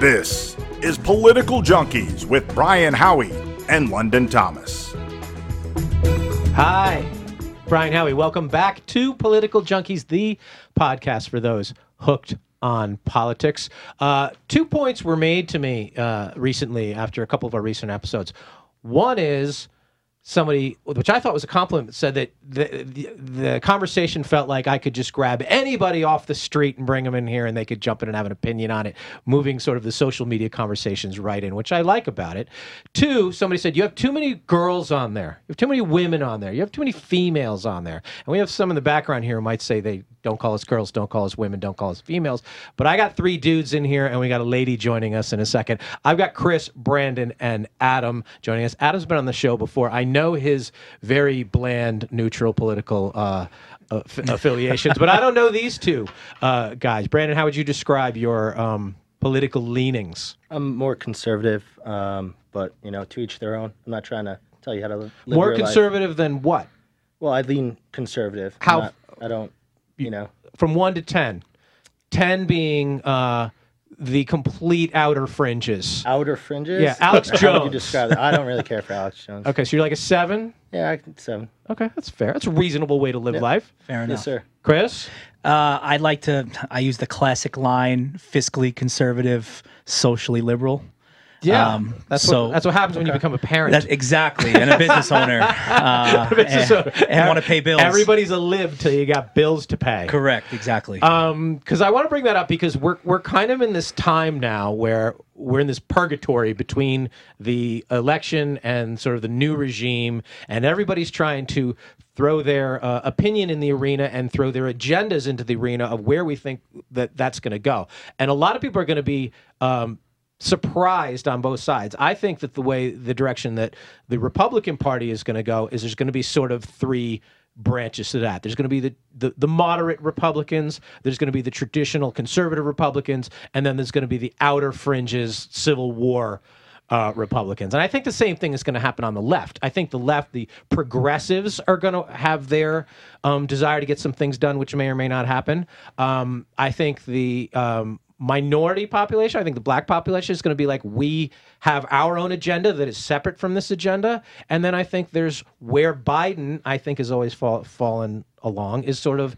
This is Political Junkies with Brian Howie and London Thomas. Hi, Brian Howie. Welcome back to Political Junkies, the podcast for those hooked on politics. Uh, two points were made to me uh, recently after a couple of our recent episodes. One is somebody, which I thought was a compliment, said that the, the the conversation felt like I could just grab anybody off the street and bring them in here, and they could jump in and have an opinion on it, moving sort of the social media conversations right in, which I like about it. Two, somebody said you have too many girls on there, you have too many women on there, you have too many females on there, and we have some in the background here who might say they don't call us girls, don't call us women, don't call us females. But I got three dudes in here, and we got a lady joining us in a second. I've got Chris, Brandon, and Adam joining us. Adam's been on the show before. I know his very bland, neutral political uh, aff- affiliations, but I don't know these two uh, guys. Brandon, how would you describe your um, political leanings? I'm more conservative, um, but you know, to each their own. I'm not trying to tell you how to live More your life. conservative than what? Well, I lean conservative. How- not- I don't. You know, From one to ten. Ten being uh, the complete outer fringes. outer fringes. Yeah, Alex How would Jones. you describe it? I don't really care for Alex Jones. Okay, so you're like a seven. Yeah, I can seven. Okay, that's fair. That's a reasonable way to live life. Fair enough. Yes, sir. Chris? Uh, I like to. I use the classic line: fiscally conservative, socially liberal. Um, that's so- what that's what happens when you become a parent. That's exactly, and a business owner, uh, and, So- want to pay bills. Everybody's a lib till you got bills to pay. correct, exactly. Um, because I want to bring that up because we're we're kind of in this time now where we're in this purgatory between the election and sort of the new regime, and everybody's trying to throw their uh, opinion in the arena and throw their agendas into the arena of where we think that that's going to go. And a lot of people are going to be. Um, surprised on both sides. I think that the way the direction that the Republican Party is going to go is there's going to be sort of three branches to that. There's going to be the, the the moderate Republicans, there's going to be the traditional conservative Republicans, and then there's going to be the outer fringes Civil War uh, Republicans. And I think the same thing is going to happen on the left. I think the left, the progressives, are going to have their um, desire to get some things done, which may or may not happen. Um, I think the um, minority population, I think the black population is going to be like, we have our own agenda that is separate from this agenda. And then I think there's where Biden, I think, has always fall, fallen along, is sort of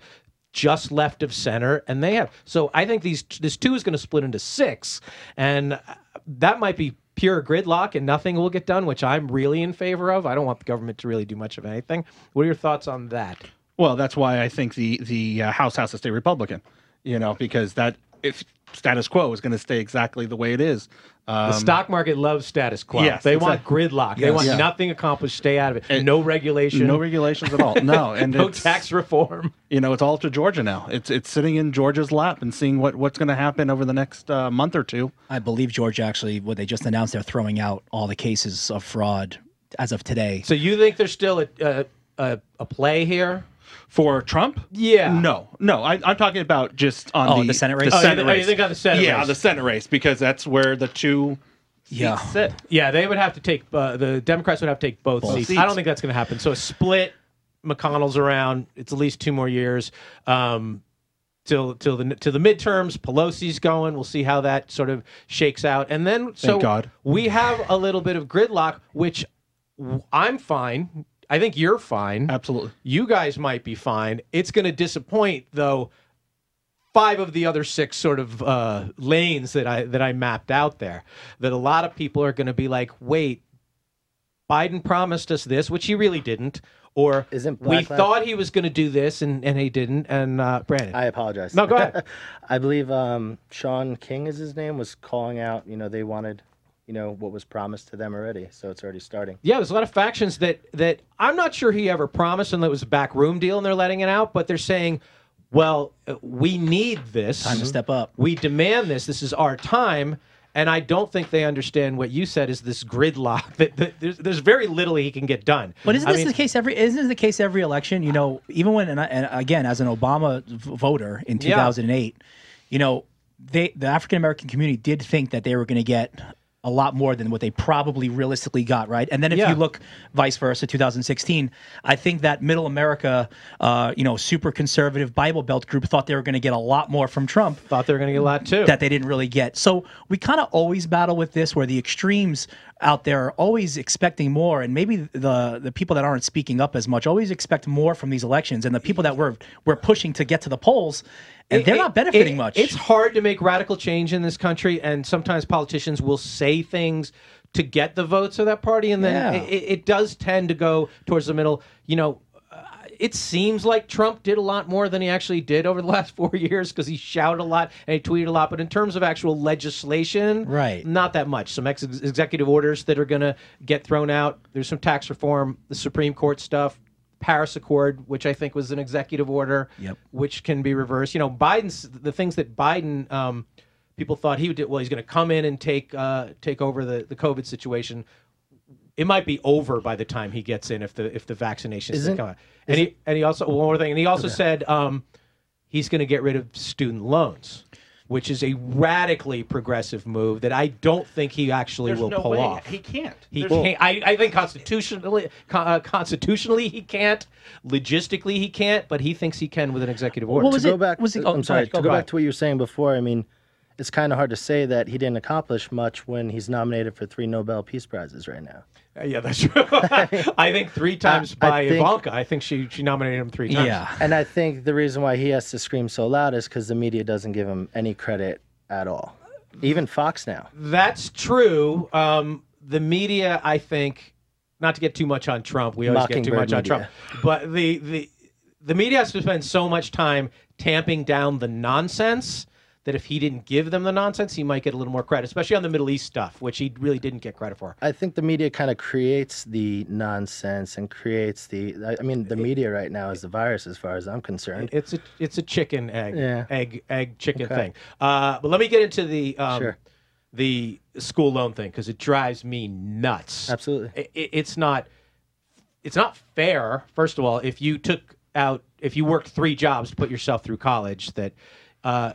just left of center, and they have. So I think these this two is going to split into six, and that might be pure gridlock, and nothing will get done, which I'm really in favor of. I don't want the government to really do much of anything. What are your thoughts on that? Well, that's why I think the the uh, House has to stay Republican. You know, because that if status quo is going to stay exactly the way it is. Um, The stock market loves status quo. yes, they want exactly. gridlock. They want Yeah. nothing accomplished. Stay out of it. And- no regulation. no regulations at all. No, and no tax reform. You know, it's all to Georgia now. It's it's sitting in Georgia's lap and seeing what what's going to happen over the next uh, month or two. I believe Georgia actually, what they just announced, they're throwing out all the cases of fraud as of today. So you think there's still a a, a, a play here? For Trump? Yeah. No, no. I, I'm talking about just on Oh, the, the Senate race? The Oh, you Senate think- oh, you race. think on the Senate yeah, race? the Senate race because that's where the two Yeah. sit. Yeah, they would have to take uh, the Democrats would have to take both, seats. seats. I don't think that's going to happen. So a split. McConnell's around. It's at least two more years. Um, till till the to the midterms. Pelosi's going. We'll see how that sort of shakes out. And then so God. we have a little bit of gridlock, which w- I'm fine. I think you're fine. Absolutely. You guys might be fine. It's going to disappoint though. Five of the other six sort of uh, lanes that I that I mapped out there, that a lot of people are going to be like, "Wait, Biden promised us this, which he really didn't," or Isn't we Lives- thought he was going to do this and, and he didn't. And uh, Brandon, I apologize. No, go ahead. I believe um, Shaun King is his name was calling out. You know, they wanted, you know, what was promised to them already, so it's already starting. Yeah, there's a lot of factions that that I'm not sure he ever promised, and that was a backroom deal, and they're letting it out. But they're saying, "Well, uh, we need this. Time to step up. We demand this. This is our time." And I don't think they understand what you said is this gridlock. That, that there's, there's very little he can get done. But isn't I this mean, the case every? Isn't this the case every election? You know, even when and, I, and again, as an Obama v- voter in Yeah. 2008, you know, they the African American community did think that they were going to get a lot more than what they probably realistically got, right? And then if Yeah. you look vice versa, 2016, I think that Middle America, uh, you know, super conservative Bible Belt group thought they were going to get a lot more from Trump Thought they were going to get a lot too. that they didn't really get. So we kind of always battle with this, where the extremes out there are always expecting more, and maybe the the people that aren't speaking up as much always expect more from these elections, and the people that we're we're pushing to get to the polls, and they're It- not benefiting it- much. It's hard to make radical change in this country, and sometimes politicians will say things to get the votes of that party, and then Yeah. it, it does tend to go towards the middle. You know, it seems like Trump did a lot more than he actually did over the last four years because he shouted a lot and he tweeted a lot. But in terms of actual legislation, Right. not that much. Some ex- executive orders that are going to get thrown out. There's some tax reform, the Supreme Court stuff. Paris Accord, which I think was an executive order, Yep. which can be reversed. You know, Biden's the things that Biden um, people thought he would do. Well, he's going to come in and take uh, take over the the COVID situation. It might be over by the time he gets in if the if the vaccinations Isn't- come out. And he and he also one more thing, and he also said um, he's going to get rid of student loans, which is a radically progressive move that I don't think he actually There's will no pull way off. he can't. He There's- can't. I, I think constitutionally, uh, constitutionally he can't. Logistically he can't, but he thinks he can with an executive order. What was to go it- back, was it- uh, oh, I'm go sorry. ahead, go to go ahead. back to what you were saying before, I mean, it's kind of hard to say that he didn't accomplish much when he's nominated for three Nobel Peace Prizes right now. Uh, yeah, that's true. I think three times I by think- Ivanka. I think she she nominated him three times. yeah. And I think the reason why he has to scream so loud is because the media doesn't give him any credit at all. Even Fox now. That's true. Um, the media, I think, not to get too much on Trump. We always get too Mockingbird much on. Trump, but the the the media has to spend so much time tamping down the nonsense that if he didn't give them the nonsense, he might get a little more credit, especially on the Middle East stuff, which he really didn't get credit for. I think the media kind of creates the nonsense and creates the. I- mean, the media right now is the virus, as far as I'm concerned. It's a it's a chicken egg Yeah. egg egg chicken Okay. thing. Uh, but let me get into the um, Sure. the school loan thing because it drives me nuts. Absolutely. I- I- it's not it's not fair. First of all, if you took out if you worked three jobs to put yourself through college, that uh,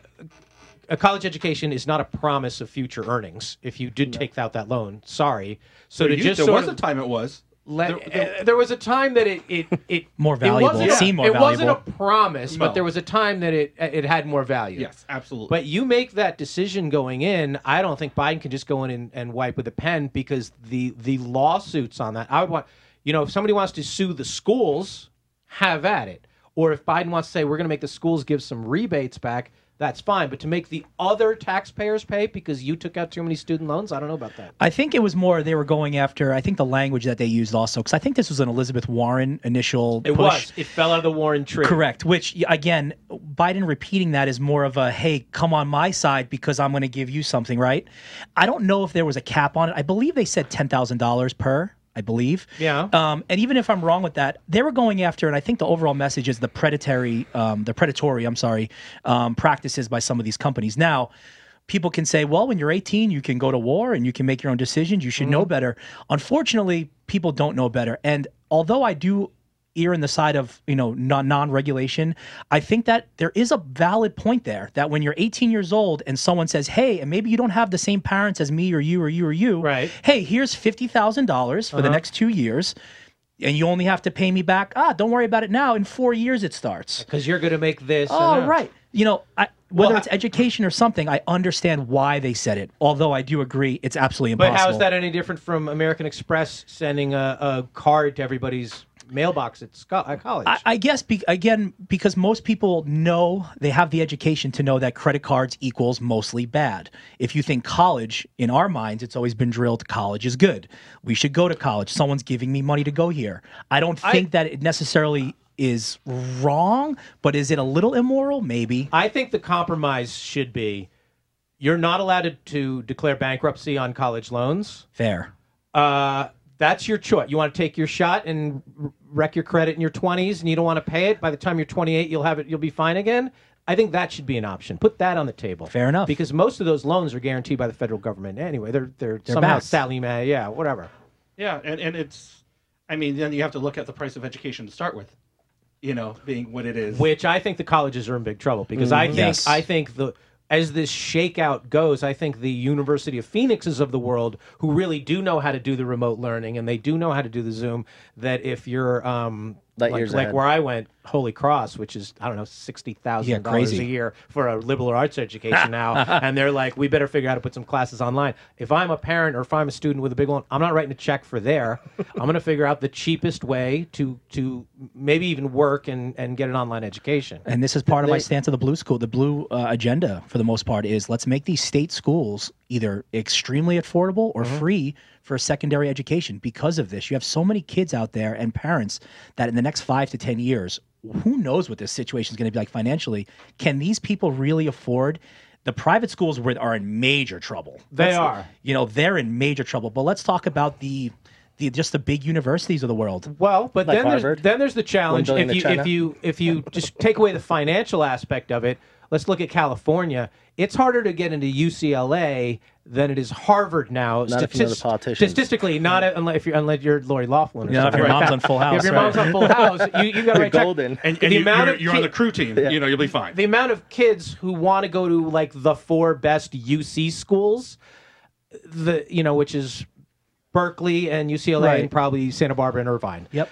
a college education is not a promise of future earnings. If you did take out that loan, sorry. So there to used- just there sort was of a time it was. let, There- there- uh, there was a time that it it, it More it valuable. wasn't- It seemed more It wasn't a promise, No. but there was a time that it it had more value. Yes, absolutely. But you make that decision going in. I don't think Biden can just go in and, and wipe with a pen because the the lawsuits on that. I would want, you know, if somebody wants to sue the schools, have at it. Or if Biden wants to say we're going to make the schools give some rebates back, that's fine. But to make the other taxpayers pay because you took out too many student loans, I don't know about that. I think it was more they were going after. I think the language that they used also, because I think this was an Elizabeth Warren initial. It push. was. It fell out of the Warren tree. Correct. Which again, Biden repeating that is more of a hey, come on my side because I'm going to give you something, right? I don't know if there was a cap on it. I believe they said ten thousand dollars per. I believe. Yeah. Um, and even if I'm wrong with that, they were going after, and I think the overall message is the predatory, um, the predatory, I'm sorry, um, practices by some of these companies. Now, people can say, well, when you're 18, you can go to war and you can make your own decisions. You should know better. Unfortunately, people don't know better. And although I do ear in the side of you know non non-regulation i think that there is a valid point there that when you're 18 years old and someone says hey and maybe you don't have the same parents as me or you or you or you Right. hey here's $50000 for the next two years and you only have to pay me back ah don't worry about it now in four years it starts Because you're going to make this. oh right you know I, whether Well, it's education or something i understand why they said it although i do agree it's absolutely impossible. But how is that any different from American Express sending a, a card to everybody's mailbox at, sco- at college? I, I guess be, again because most people know they have the education to know that credit cards equals mostly bad. If you think college, in our minds, it's always been drilled college is good. We should go to college. Someone's giving me money to go here. I don't think that it necessarily is wrong, but is it a little immoral? Maybe. I think the compromise should be you're not allowed to, to declare bankruptcy on college loans. Fair. Uh, that's your choice. You want to take your shot and wreck your credit in your 20s and you don't want to pay it. By the time you're 28, you'll have it. You'll be fine again. I think that should be an option. Put that on the table. Fair enough. Because most of those loans are guaranteed by the federal government anyway. They're they're, They're somehow backed. Sallie Mae, yeah, whatever. Yeah, and, and it's, I mean, then you have to look at the price of education to start with, you know, being what it is. which I think the colleges are in big trouble because I mm-hmm. think Yes. I think the as this shakeout goes, I think the University of Phoenixes of the world, who really do know how to do the remote learning and they do know how to do the Zoom, that if you're um, Light like, years like ahead. where I went, Holy Cross, which is I don't know sixty thousand Yeah, dollars a year for a liberal arts education now, and they're like, we better figure out how to put some classes online. If I'm a parent or if I'm a student with a big one, I'm not writing a check for there. I'm going to figure out the cheapest way to to maybe even work and and get an online education. And this is part of my stance of the blue school. The blue uh, agenda, for the most part, is let's make these state schools either extremely affordable or free for a secondary education. Because of this, you have so many kids out there and parents that in the next five to ten years, who knows what this situation is going to be like financially? Can these people really afford? The private schools were, are in major trouble. They Let's- are. You know, they're in major trouble. But let's talk about the, the just the big universities of the world. Well, but Like then there's, then there's the challenge. If you if you if you just take away the financial aspect of it, let's look at California. It's harder to get into UCLA than it is Harvard now. Not if you know the Statis- politicians. Statistically, not unless if you're unless you're Lori Loughlin. Or Yeah, if something your like mom's on Full House, If your right. mom's on Full House, you you got to You're check- golden. And, The you, amount you're, of you're on the crew team. You know, you'll be fine. the amount of kids who want to go to like the four best UC schools, the you know, which is Berkeley and UCLA Right. and probably Santa Barbara and Irvine Yep.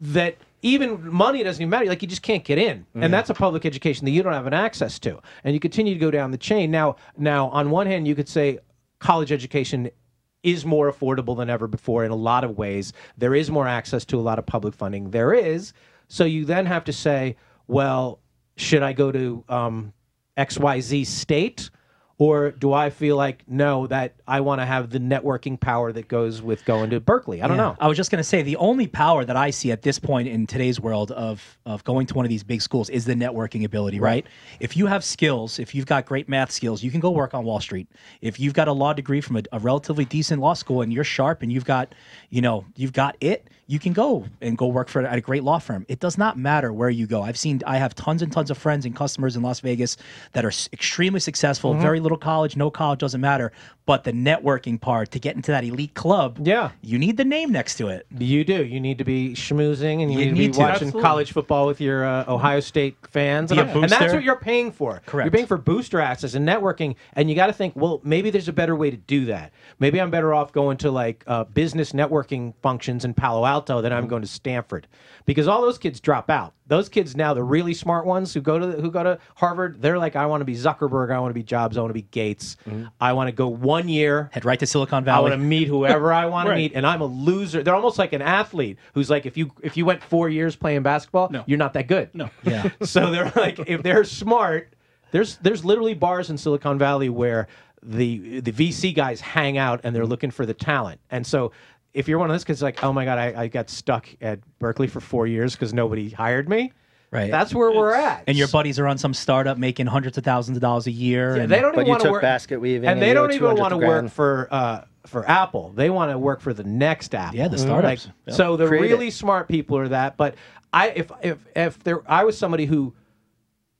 that even money doesn't even matter. Like you just can't get in, and that's a public education that you don't have an access to, and you continue to go down the chain. Now, now on one hand, you could say college education is more affordable than ever before in a lot of ways. There is more access to a lot of public funding. There is. So you then have to say, well, should I go to um, XYZ state? Or do I feel like no, that I want to have the networking power that goes with going to Berkeley? I don't Yeah. know. I was just going to say the only power that I see at this point in today's world of of going to one of these big schools is the networking ability, right? If you have skills, if you've got great math skills, you can go work on Wall Street. If you've got a law degree from a, a relatively decent law school and you're sharp and you've got, you know, you've got it, you can go and go work for at a great law firm. It does not matter where you go. I've seen I have tons and tons of friends and customers in Las Vegas that are extremely successful, Mm-hmm. very little college, no college doesn't matter, but the networking part to get into that elite club, Yeah. you need the name next to it. You do. You need to be schmoozing, and you, You need to be to. watching Absolutely. college football with your uh, Ohio State fans, Be and, and that's what you're paying for. Correct. You're paying for booster access and networking, and you got to think, well, maybe there's a better way to do that. Maybe I'm better off going to like uh, business networking functions in Palo Alto than I'm Mm-hmm. going to Stanford, because all those kids drop out. Those kids now, the really smart ones who go to who go to Harvard, they're like, I want to be Zuckerberg, I want to be Jobs, I want to be Gates, Mm-hmm. I want to go one year Head right to Silicon Valley, I want to meet whoever I want Right. to meet, and I'm a loser. They're almost like an athlete who's like, if you if you went four years playing basketball, No. you're not that good. No. yeah. So they're like, if they're smart, there's there's literally bars in Silicon Valley where the the VC guys hang out and they're looking for the talent, and so. If you're one of those kids, like, oh my god, I, I got stuck at Berkeley for four years because nobody hired me. Right. That's where we're at. and your buddies are on some startup making hundreds of thousands of dollars a year. Yeah, and they don't even want to work basket weaving and and they don't even want to work for uh, for Apple. They want to work for the next Apple. Yeah, the startups. Yep. So the Create it. really smart people are that. But I, if if if there, I was somebody who,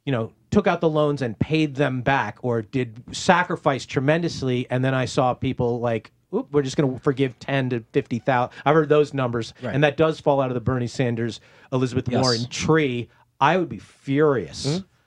you know, took out the loans and paid them back, or did sacrifice tremendously, and then I saw people like. Oop, we're just going to forgive ten to fifty thousand. I've heard those numbers, Right. and that does fall out of the Bernie Sanders, Elizabeth Yes. Warren tree. I would be furious,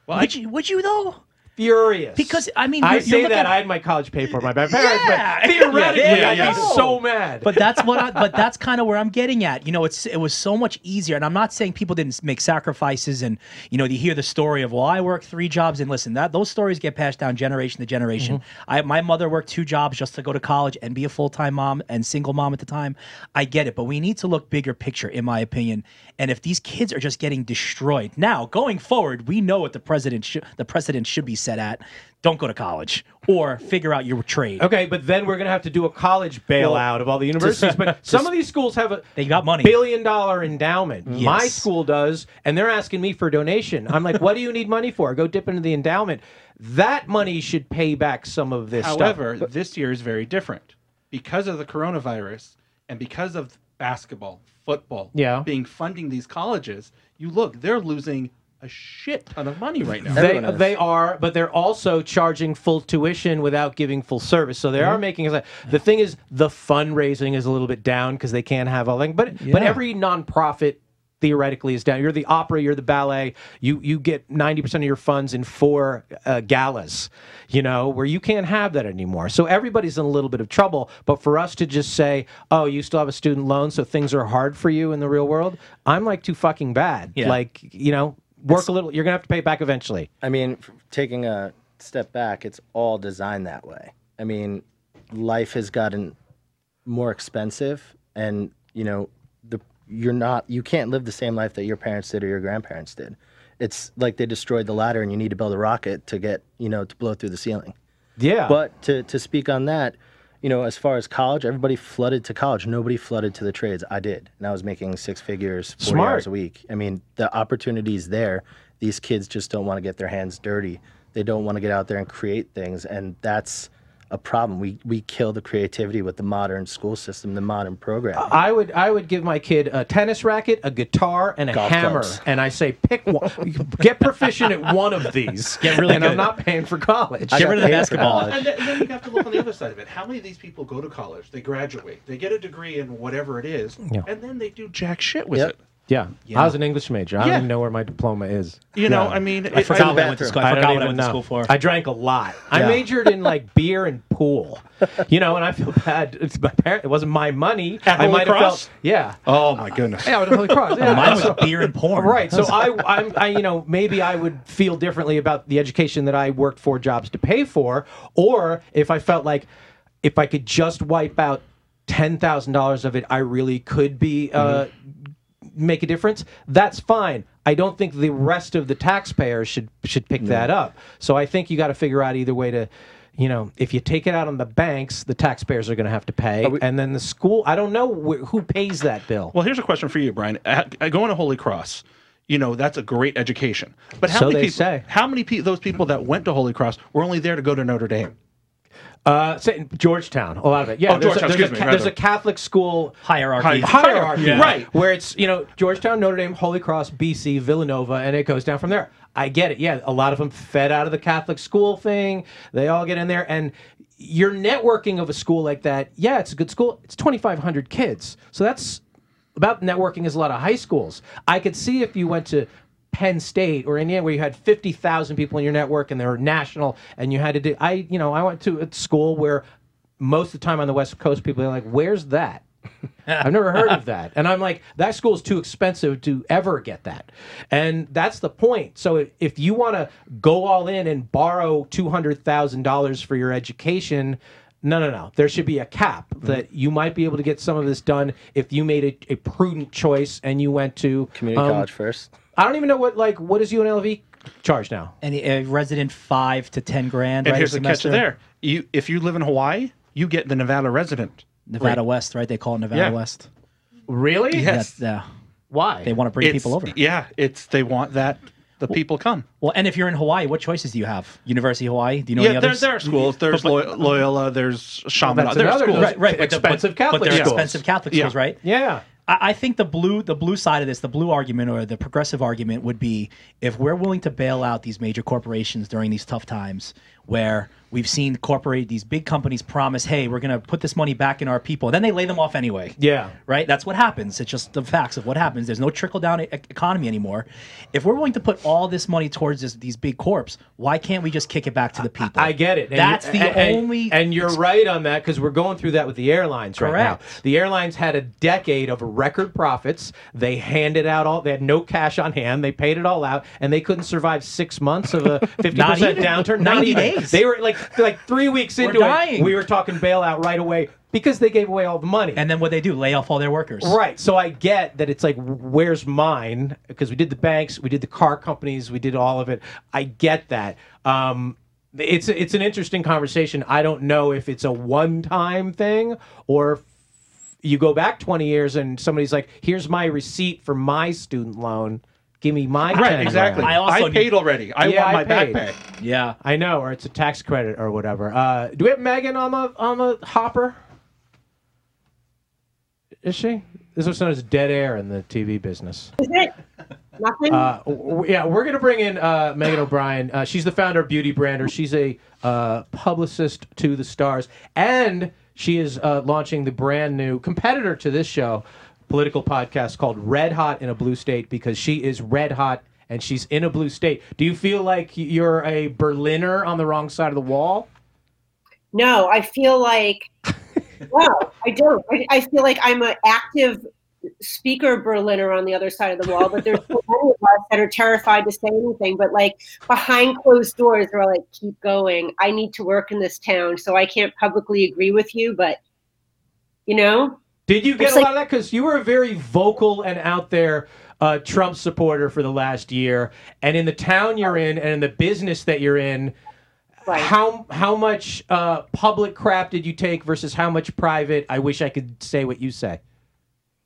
hmm? would you? Would you though? Furious. Because, I mean, I you're- say you're that looking- I had my college paid for by my parents, Yeah. but theoretically, Yeah, I'd yeah, be so mad. But that's what. I, but that's kind of where I'm getting at. You know, it's it was so much easier, and I'm not saying people didn't make sacrifices. And you know, you hear the story of well, I worked three jobs, and listen, that those stories get passed down generation to generation. Mm-hmm. I my mother worked two jobs just to go to college and be a full time mom and single mom at the time. I get it, but we need to look bigger picture, in my opinion. And if these kids are just getting destroyed now, going forward, we know what the president should the precedent should be set at. Don't go to college or figure out your trade. okay, but then we're going to have to do a college bailout of all the universities. But some of these schools have a They got money. billion dollar endowment. My school does, and they're asking me for a donation. I'm like, what do you need money for? Go dip into the endowment. That money should pay back some of this stuff. However, this year is very different because of the coronavirus and because of basketball, football, Yeah. being funding these colleges. You look, they're losing a shit ton of money right now. They, they are, but they're also charging full tuition without giving full service. So they Mm-hmm. are making it. The thing is, the fundraising is a little bit down because they can't have all that. But but every nonprofit theoretically is down. You're the opera, you're the ballet. You you get 90% of your funds in four uh, galas, you know, where you can't have that anymore. So everybody's in a little bit of trouble. But for us to just say, oh, you still have a student loan, so things are hard for you in the real world, I'm like too fucking bad. Yeah. Like, you know, work a little. You're gonna have to pay it back eventually. I mean, taking a step back, it's all designed that way. I mean, life has gotten more expensive, and you know, the you're not you can't live the same life that your parents did or your grandparents did. It's like they destroyed the ladder, and you need to build a rocket to get you know to blow through the ceiling. Yeah. But to to speak on that, you know, as far as college, everybody flooded to college. Nobody flooded to the trades. I did, and I was making six figures, forty Smart. hours a week. I mean, the opportunity's there. These kids just don't want to get their hands dirty. They don't want to get out there and create things, and that's a problem. We we kill the creativity with the modern school system, the modern program. I would I would give my kid a tennis racket, a guitar, and a Golf hammer, clubs. and I say pick one, get proficient at one of these. Get really and I'm not paying for college. I Get got rid of the basketball. And then, and then you have to look on the other side of it. How many of these people go to college? They graduate, they get a degree in whatever it is, Yeah. and then they do jack shit with Yep. it. Yeah. I was an English major. I don't Yeah. even know where my diploma is. You know, No. I mean, I it- forgot what I went to school. I, I forgot don't what I even went to know. school for. I drank a lot. I Yeah. majored in like beer and pool. You know, and I feel bad. It's my parent. It wasn't my money. At I Holy might have Cross? felt. Yeah. Oh my goodness. Yeah, I was at Holy Cross. Yeah. Mine was So- beer and porn. Right. So I, I'm, I, you know, maybe I would feel differently about the education that I worked four jobs to pay for, or if I felt like if I could just wipe out ten thousand dollars of it, I really could be uh, make a difference. That's fine. I don't think the rest of the taxpayers should should pick that up. So I think you got to figure out either way to. You know, if you take it out on the banks, the taxpayers are going to have to pay, and then the school. I don't know wh- who pays that bill. Well, here's a question for you, Brian. Uh, Going to Holy Cross, you know, that's a great education. But how So many people? say. How many pe- those people that went to Holy Cross were only there to go to Notre Dame? Uh, say Georgetown, a lot of it. Yeah, Oh, there's, Georgetown, a, there's, excuse a, me, there's a Catholic school Hierarchy. hierarchy, Yeah. right? Where it's you know Georgetown, Notre Dame, Holy Cross, BC, Villanova, and it goes down from there. I get it. Yeah, a lot of them fed out of the Catholic school thing. They all get in there, and your networking of a school like that. Yeah, it's a good school. It's 2,500 kids, so that's about networking as a lot of high schools. I could see if you went to Penn State or Indiana where you had 50,000 people in your network and they were national and you had to do I you know I went to a school where most of the time on the west coast people are like where's that I've never heard of that. And I'm like, that school is too expensive to ever get that. And that's the point. So if- if you want to go all in and borrow $200,000 for your education, no, no, no. There should be a cap that you might be able to get some of this done if you made a, a prudent choice and you went to Community um, college first. I don't even know what, like, what does UNLV charge now? And a resident five to ten grand. And right, a here's the catch there: you, if you live in Hawaii, you get the Nevada resident. Nevada West, right? They call it Nevada Yeah. West. Really? Yes. Yeah, yeah. Why? They want to bring It's- people over. Yeah, it's they want that the people come. Well, and if you're in Hawaii, what choices do you have? University of Hawaii? Do you know any yeah, there, others? there are schools. There's Loy- Loyola. There's Shaman. that's there's another- schools. right, right. but the- expensive but, Catholic but they're schools. expensive Catholic Yeah. schools, right? Yeah. I, think the blue the blue side of this, the blue argument or the progressive argument would be if we're willing to bail out these major corporations during these tough times where we've seen corporate these big companies promise, hey, we're gonna put this money back in our people, then they lay them off anyway. Yeah. Right? That's what happens. It's just the facts of what happens. There's no trickle down e- economy anymore. If we're willing to put all this money towards this, these big corps, why can't we just kick it back to the people? I get it. And That's the and- only And you're right on that because we're going through that with the airlines right now. Correct. The airlines had a decade of record profits. They handed out all. They had no cash on hand. They paid it all out, and they couldn't survive six months of a fifty Not percent even. downturn. 90 Not even. days. They were like like three weeks We're into dying. it. We were talking bailout right away because they gave away all the money. and then what they do, lay off all their workers. Right. So I get that it's like, where's mine? Because we did the banks, we did the car companies, we did all of it. I get that. Um, it's it's an interesting conversation. I don't know if it's a one time thing or if you go back 20 years and somebody's like, here's my receipt for my student loan. Give me my Right, 10 exactly. grand." I also I paid already. I Yeah, want I my back pay. Yeah. I know, or it's a tax credit or whatever. Uh, do we have Megan on the on the hopper? Is she? This is what's known as dead air in the TV business. Is it? Nothing? Uh, w- w- yeah, we're gonna bring in uh, Megan O'Brien. Uh, she's the founder of Beauty Brander. She's a uh, publicist to the stars, and she is uh, launching the brand new competitor to this show, political podcast called Red Hot in a Blue State because she is red hot and she's in a blue state. Do you feel like you're a Berliner on the wrong side of the wall? No, I feel like no, I don't. I, I feel like I'm an active speaker Berliner on the other side of the wall, but there's so many of us that are terrified to say anything. But like behind closed doors, they're like, keep going. I need to work in this town, so I can't publicly agree with you, but you know, Did you get It's a like- lot of that? Because you were a very vocal and out there uh, Trump supporter for the last year, and in the town you're in, and in the business that you're in, Right. how how much uh, public crap did you take versus how much private? I wish I could say what you say.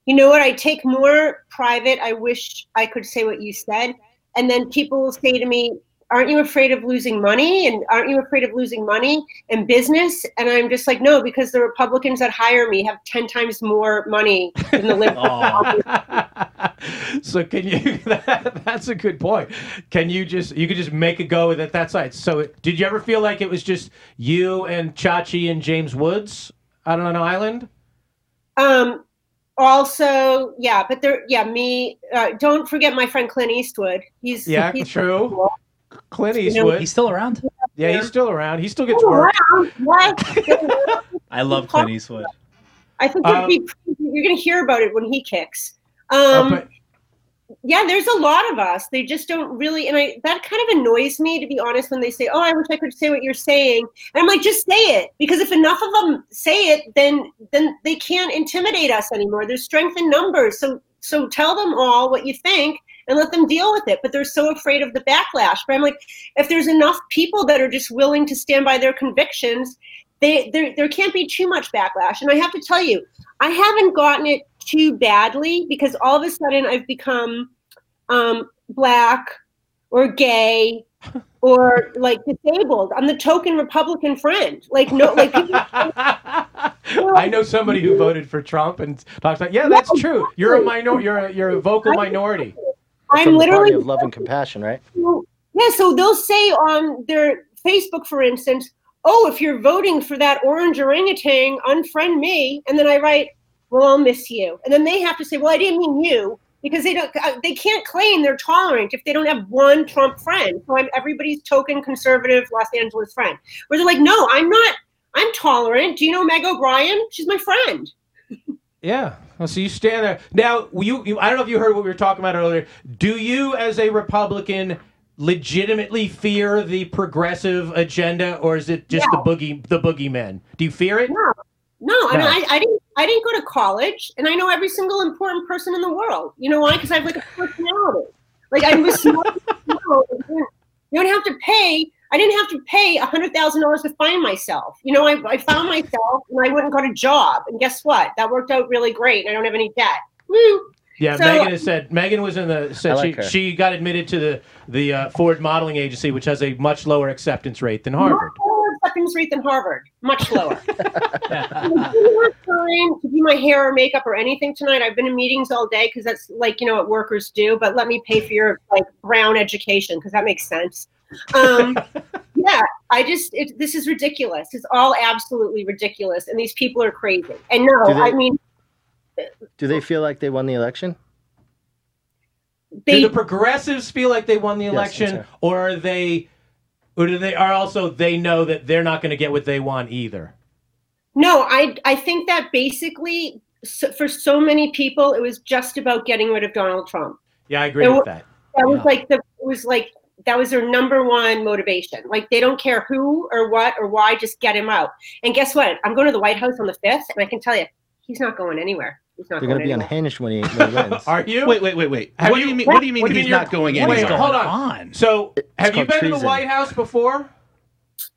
you know what? I take more private. I wish I could say what you said. And then people will say to me, Aren't you afraid of losing money? And aren't you afraid of losing money and business? And I'm just like, No, because the Republicans that hire me have 10 times more money than the liberals. so can you? That, that's a good point. Can you just you could just make a go with it that side? So it, did you ever feel like it was just you and Chachi and James Woods out on an island? Um, also, yeah, but there, yeah, me. Uh, don't forget my friend Clint Eastwood. He's Yeah, he's true. Clint know, Eastwood. He's still around. yeah, he's still around. He still gets work. What? I love Clint Eastwood. I think Um, you'd be, you're going to hear about it when he kicks. Um, but yeah, there's a lot of us. They just don't really, and I that kind of annoys me to be honest. When they say, "Oh, I wish I could say what you're saying," and I'm like, just say it because if enough of them say it, then then they can't intimidate us anymore. There's strength in numbers, so so tell them all what you think and let them deal with it. But they're so afraid of the backlash. But I'm like, if there's enough people that are just willing to stand by their convictions, they there there can't be too much backlash. And I have to tell you, I haven't gotten it too badly because all of a sudden I've become um, black or gay or like disabled. I'm the token Republican friend. Like no, like people, I know somebody who voted for Trump and talks about. Yeah, that's true. You're a minor. You're a, you're a vocal minority. I'm From the party literally of love and compassion, right? yeah. So they'll say on their Facebook, for instance, "Oh, if you're voting for that orange orangutan, unfriend me." And then I write, "Well, I'll miss you." And then they have to say, "Well, I didn't mean you." Because they don't, uh, they can't claim they're tolerant if they don't have one Trump friend. So I'm everybody's token conservative Los Angeles friend. Where they're like, no, I'm not. I'm tolerant. Do you know Meg O'Brien? She's my friend. Yeah. So you stand there now. You, you. I don't know if you heard what we were talking about earlier. Do you, as a Republican, legitimately fear the progressive agenda, or is it just the boogie, the boogeymen? Do you fear it? No, no. I mean, I, I didn't. I didn't go to college, and I know every single important person in the world. You know why? Because I have like a personality. Like I was smart. don't- you don't have to pay. I didn't have to pay a hundred thousand dollars to find myself. You know, I, I found myself, and I went and got a job, and guess what? That worked out really great, and I don't have any debt. Woo! Yeah, So- Megan has said. Megan was in the. Said like she, her. she got admitted to the the uh, Ford Modeling Agency, which has a much lower acceptance rate than Harvard. Much lower acceptance rate than Harvard. Much lower. I'm not trying to do my hair or makeup or anything tonight. I've been in meetings all day because that's like you know what workers do. But let me pay for your like brown education because that makes sense. Um, yeah, I just it, this is ridiculous. It's all absolutely ridiculous, and these people are crazy. And no, they- I mean Do they feel like they won the election? Do the progressives feel like they won the election, sir. or are they, or do they are also they know that they're not going to get what they want either? No, I I think that basically so, for so many people it was just about getting rid of Donald Trump. Yeah, I agree It with wa- that. That was like the it was like that was their number one motivation. Like they don't care who or what or why, just get him out. And guess what? I'm going to the White House on the fifth, and I can tell you, he's not going anywhere. He's not They're going going to be anywhere. unhinged when he, when he wins. Are you? Wait, wait, wait, wait. Have what you- do you mean? What do you mean what do you he's not you're- going wait, hold on. on? So, have you called been to the. White House before?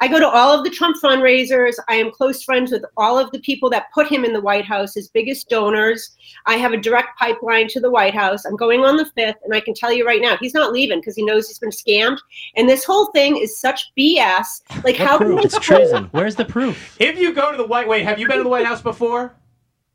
I go to all of the Trump fundraisers. I am close friends with all of the people that put him in the White House, his biggest donors. I have a direct pipeline to the White House. I'm going on the 5th, and I can tell you right now, he's not leaving because he knows he's been scammed. And this whole thing is such BS. Like, how can they It's treason. Where's the proof? If you go to the White, wait, have you been to the White House before?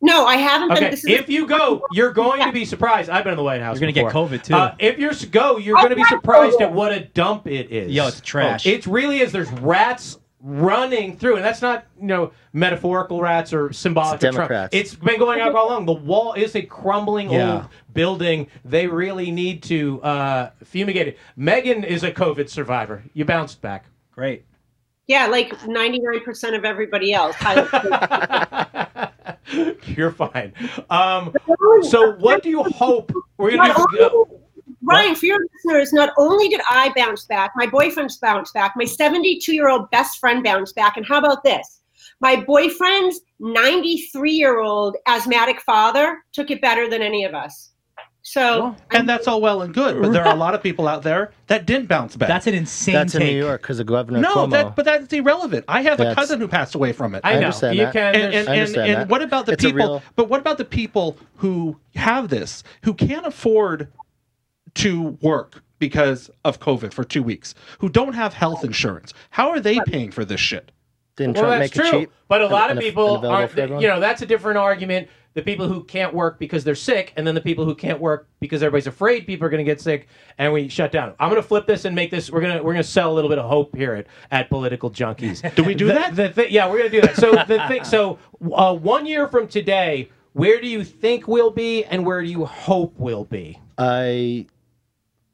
No, I haven't been. Okay, This is if you go, you're going to be surprised. I've been in the White House. You're gonna get before. COVID, too. Uh, if you're go, you're going to be surprised COVID. at what a dump it is. Yo, it's trash. It really is. There's rats running through, and that's not you know metaphorical rats or symbolic. It's of Trump. It's been going on for all along. The wall is a crumbling Yeah. old building. They really need to uh, fumigate it. Megan is a COVID survivor. You bounced back. Great. Yeah, like 99% of everybody else. You're fine. Um, so, what do you hope we're gonna do? only- Ryan, for your listeners, not only did I bounce back, my boyfriend's bounced back, my 72 year old best friend bounced back, and how about this? My boyfriend's 93 year old asthmatic father took it better than any of us. So, And that's all well and good, but there are a lot of people out there that didn't bounce back. That's an insane That's in. New York because of Governor no, Cuomo. that, but that's irrelevant. I have a cousin who passed away from it. I know understand you that. can. and there's- and, I and, understand and that. what about the It's people real- but what about the people who have this who can't afford to work because of covid for two weeks who don't have health insurance how are they paying for this shit Didn't well, Trump that's make true. it cheap? But a lot and- of people aren't. You know, that's a different argument. The people who can't work because they're sick, and then the people who can't work because everybody's afraid people are going to get sick, and we shut down. I'm going to flip this and make this. We're gonna we're gonna sell a little bit of hope here at, at political junkies. do we do The- that the thi- yeah, we're gonna do that. So the thing. So uh, one year from today, where do you think we'll be, and where do you hope we'll be? I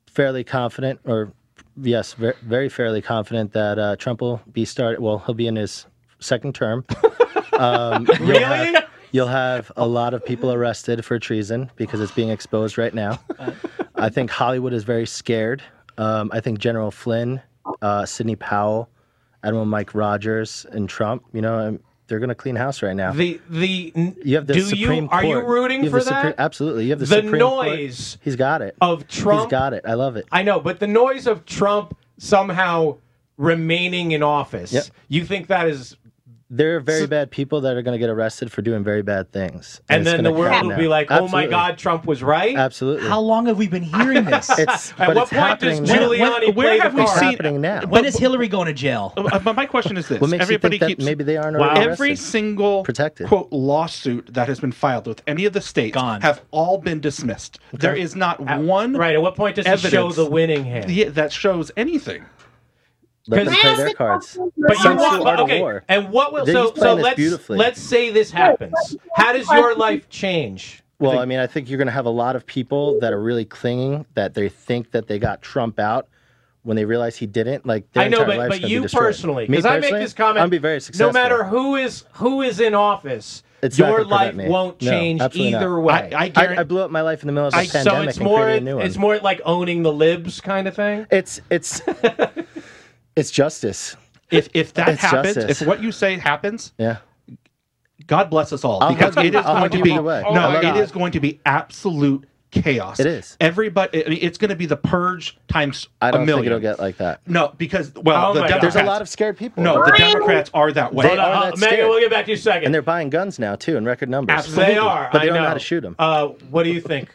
fairly confident, or yes, very, very fairly confident that uh, Trump will be started. Well, he'll be in his second term. Um, you'll Really? have- You'll have a lot of people arrested for treason because it's being exposed right now. I think Hollywood is very scared. Um, I think General Flynn, uh, Sidney Powell, Admiral Mike Rogers, and Trump, you know, um, they're going to clean house right now. The the you have the do Supreme you are you rooting You for the Supreme- that? absolutely. You have the, The Supreme Court. noise He's got it. of Trump. He's got it. I love it. I know, but the noise of Trump somehow remaining in office. Yep. You think that is, There are very bad people that are going to get arrested for doing very bad things. and, it's then the world will now. be like, "Oh my God, Trump was right." Absolutely. How long have we been hearing this? It's, At what it's point does happening now. Giuliani When- where play have the we It's card? seen- happening now. when is Hillary going to jail? Uh, but my question is this What makes everybody you think keeps that maybe they aren't Wow. already every single Protected. quote lawsuit that has been filed with any of the states Gone. have all been dismissed there is not one Right. At what point does he show the winning hand? yeah, that shows anything Let them Because- play their cards. But you Some want, sort but, of okay. war. And what will He's so so playing this let's beautifully. let's say this happens. How does your life change? Well, I mean, I think you're going to have a lot of people that are really clinging that they think that they got Trump out when they realize he didn't. Like, their I know, entire but, life's but gonna be you destroyed. personally, Me because I make personally, this comment. I'm be very successful. No matter who is who is in office, It's not your gonna prevent life me. won't No, change absolutely not. either way. I, I I, guarantee I blew up my life in the middle of a I- so pandemic it's and more created a new one. it's more like owning the libs kind of thing. It's it's it's justice. if if that It's happens justice. if what you say happens Yeah. god bless us all I'll because hug it you- is I'll going to be either. Oh no my it God. is going to be absolute chaos It is. everybody I mean, it's going to be the purge times I a don't million think it'll get like that. no because well Oh the democrats There's a lot of scared people. no the democrats are that way They are Uh, that Megan, scared. we'll get back to you in a second. and they're buying guns now too in record numbers. Absolutely. They are, But they I don't know know how to shoot 'em. Uh, what do you think?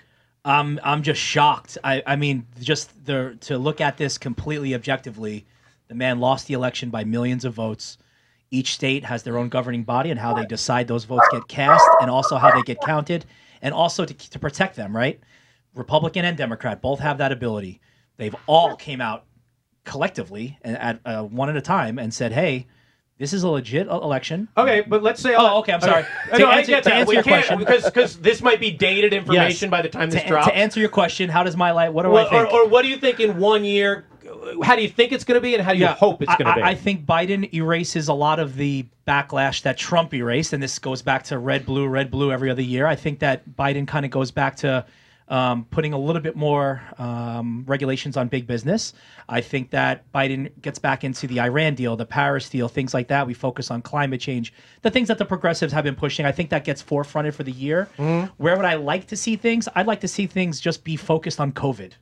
I'm I'm just shocked. I, I mean, just the to look at this completely objectively, the man lost the election by millions of votes. Each state has their own governing body and how they decide those votes get cast, and also how they get counted, and also to, to protect them. Right, Republican and Democrat both have that ability. They've all came out collectively and at uh, one at a time and said, "Hey, this is a legit election." Okay, but let's say. Oh, okay, I'm sorry. No, To I answer- get to answer we your can't question- because because this might be dated information Yes. by the time this To, drops. to answer your question, how does my life? What do Well, I think? or, or what do you think in one year? How do you think it's going to be, and how do you hope it's going to be? I, I think Biden erases a lot of the backlash that Trump erased, and this goes back to red, blue, red, blue every other year. I think that Biden kind of goes back to um, putting a little bit more um, regulations on big business. I think that Biden gets back into the Iran deal, the Paris deal, things like that. We focus on climate change, the things that the progressives have been pushing. I think that gets forefronted for the year. Mm-hmm. Where would I like to see things? I'd like to see things just be focused on COVID.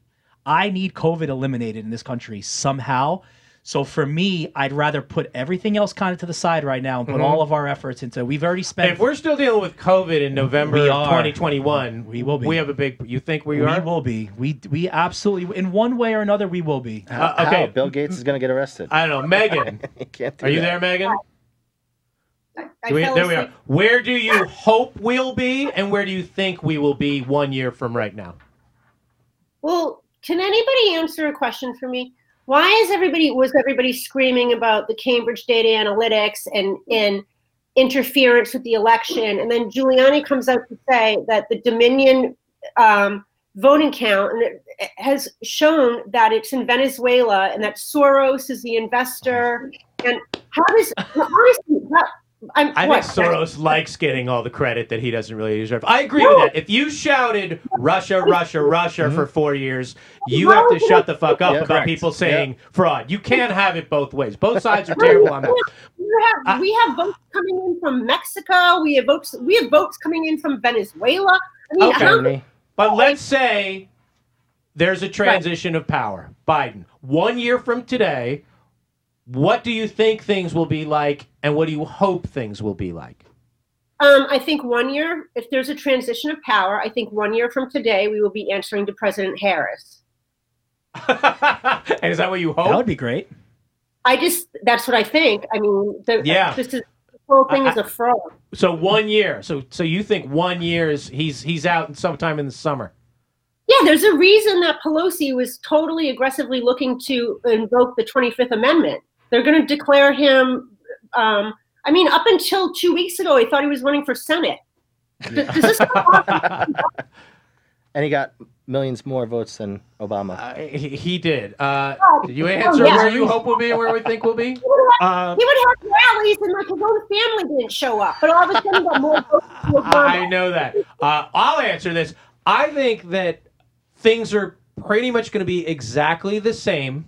I need COVID eliminated in this country somehow. So for me, I'd rather put everything else kind of to the side right now and put all of our efforts into. We've already spent. if we're still dealing with COVID in November We of are. 2021, We will be. We have a big. You think we, we are? We will be. We we absolutely in one way or another we will be. Uh, How? okay. Bill Gates is going to get arrested. I don't know, Megan. Can't do Are you that. there, Megan? I, I we- fell there we are. Where do you hope we'll be, and where do you think we will be one year from right now? Well, can anybody answer a question for me? why is everybody was everybody screaming about the Cambridge data analytics and interference with the election, and then Giuliani comes out to say that the Dominion um, voting count has shown that it's in Venezuela and that Soros is the investor. And how does honestly? That, I'm, I what, think Soros likes getting all the credit that he doesn't really deserve. I agree with that. If you shouted Russia, Russia, Russia for mm-hmm. four years, you have to shut the fuck up Yeah. about Correct. people saying fraud. You can't have it both ways. Both sides are terrible on that. We have, we have votes coming in from Mexico. We have votes. We have votes coming in from Venezuela. I mean, Okay. how, But let's say there's a transition of power. Biden, one year from today, what do you think things will be like, and what do you hope things will be like? um, I think one year, if there's a transition of power, I think one year from today, we will be answering to President Harris. and is that what you hope? That would be great. I just that's what I think. I mean, the, Yeah. this is the whole thing I- is a fraud. So one year. So so you think one year is he's he's out sometime in the summer. Yeah, there's a reason that Pelosi was totally aggressively looking to invoke the 25th Amendment. They're going to declare him. Um, I mean, up until two weeks ago, I thought he was running for Senate. Does, does this And he got millions more votes than Obama. Uh, he, he did. Uh, Oh, did you answer yeah. where you hope we'll be and where we think we'll be? Uh, he would have rallies and like his own family didn't show up, but all of a sudden got more votes. than Obama. I know that. Uh, I'll answer this. I think that things are pretty much going to be exactly the same.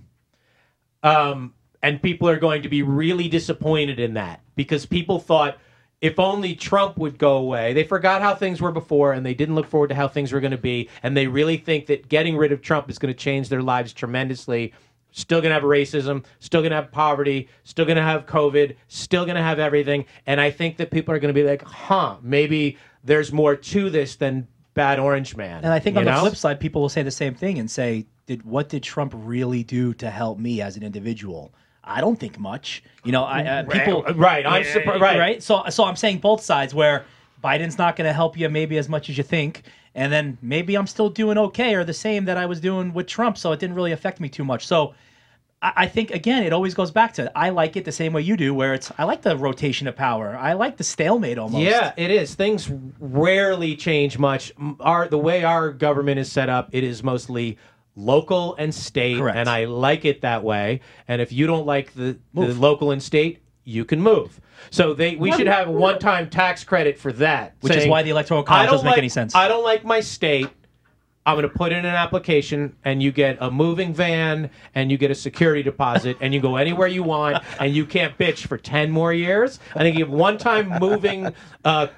Um, and people are going to be really disappointed in that because people thought if only Trump would go away. They forgot how things were before and they didn't look forward to how things were going to be. And they really think that getting rid of Trump is going to change their lives tremendously. Still going to have racism, still going to have poverty, still going to have COVID, still going to have everything. And I think that people are going to be like, huh, maybe there's more to this than bad orange man. And I think on the flip side, people will say the same thing and say, "Did what did Trump really do to help me as an individual?" I don't think much. You know, I uh, people Right, I'm surprised. Right. right. So so I'm saying both sides where Biden's not going to help you maybe as much as you think, and then maybe I'm still doing okay or the same that I was doing with Trump, so it didn't really affect me too much. So. I I think again, it always goes back to I like it the same way you do, where it's I like the rotation of power. I like the stalemate almost. Yeah, it is. Things rarely change much. Our the way our government is set up, it is mostly local and state, Correct. and I like it that way. And if you don't like the, the local and state, you can move. So they we should have a one-time tax credit for that, Which is why the Electoral College doesn't make any sense. I don't like my state. I'm going to put in an application and you get a moving van and you get a security deposit and you go anywhere you want and you can't bitch for 10 more years. I think you have one time moving uh,